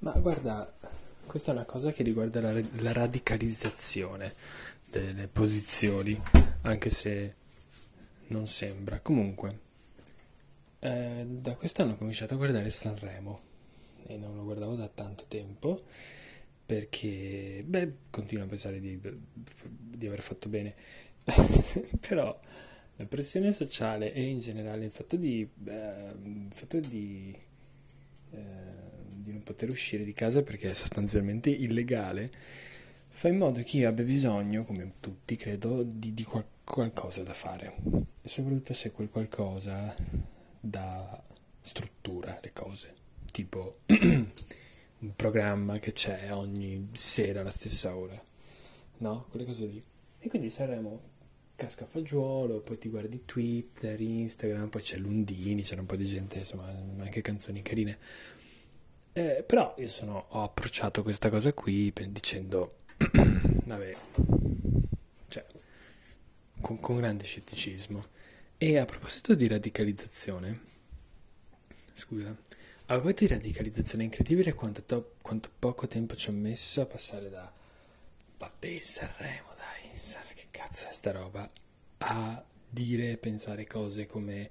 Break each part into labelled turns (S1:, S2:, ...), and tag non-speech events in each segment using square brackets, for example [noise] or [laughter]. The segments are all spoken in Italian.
S1: Ma guarda, questa è una cosa che riguarda la, la radicalizzazione delle posizioni, anche se non sembra. Comunque, eh, da quest'anno ho cominciato a guardare Sanremo e non lo guardavo da tanto tempo perché, beh, continuo a pensare di, di aver fatto bene, [laughs] però la pressione sociale e in generale il fatto di, eh, il fatto di eh, non poter uscire di casa perché è sostanzialmente illegale, fa in modo che io abbia bisogno, come tutti credo, di, di qual- qualcosa da fare. E soprattutto se quel qualcosa dà struttura alle cose, tipo [clears throat] un programma che c'è ogni sera alla stessa ora, no? Quelle cose lì. E quindi saremo casca fagiolo, poi ti guardi Twitter, Instagram, poi c'è Lundini, c'era un po' di gente, insomma, anche canzoni carine. Eh, però io sono, ho approcciato questa cosa qui dicendo, [clears throat] vabbè, cioè, con, con, grande scetticismo. E a proposito di radicalizzazione, scusa, a proposito di radicalizzazione, è incredibile quanto, to- quanto poco tempo ci ho messo a passare da, vabbè, Sanremo, dai, Sanremo, che cazzo è sta roba, a dire e pensare cose come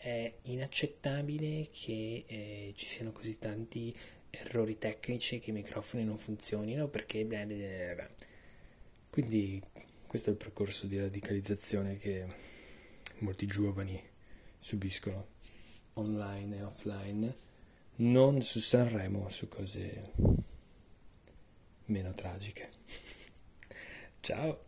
S1: è inaccettabile che eh, ci siano così tanti errori tecnici che i microfoni non funzionino perché beh, beh, beh. quindi questo è il percorso di radicalizzazione che molti giovani subiscono online e offline. Non su Sanremo su cose meno tragiche. [laughs] Ciao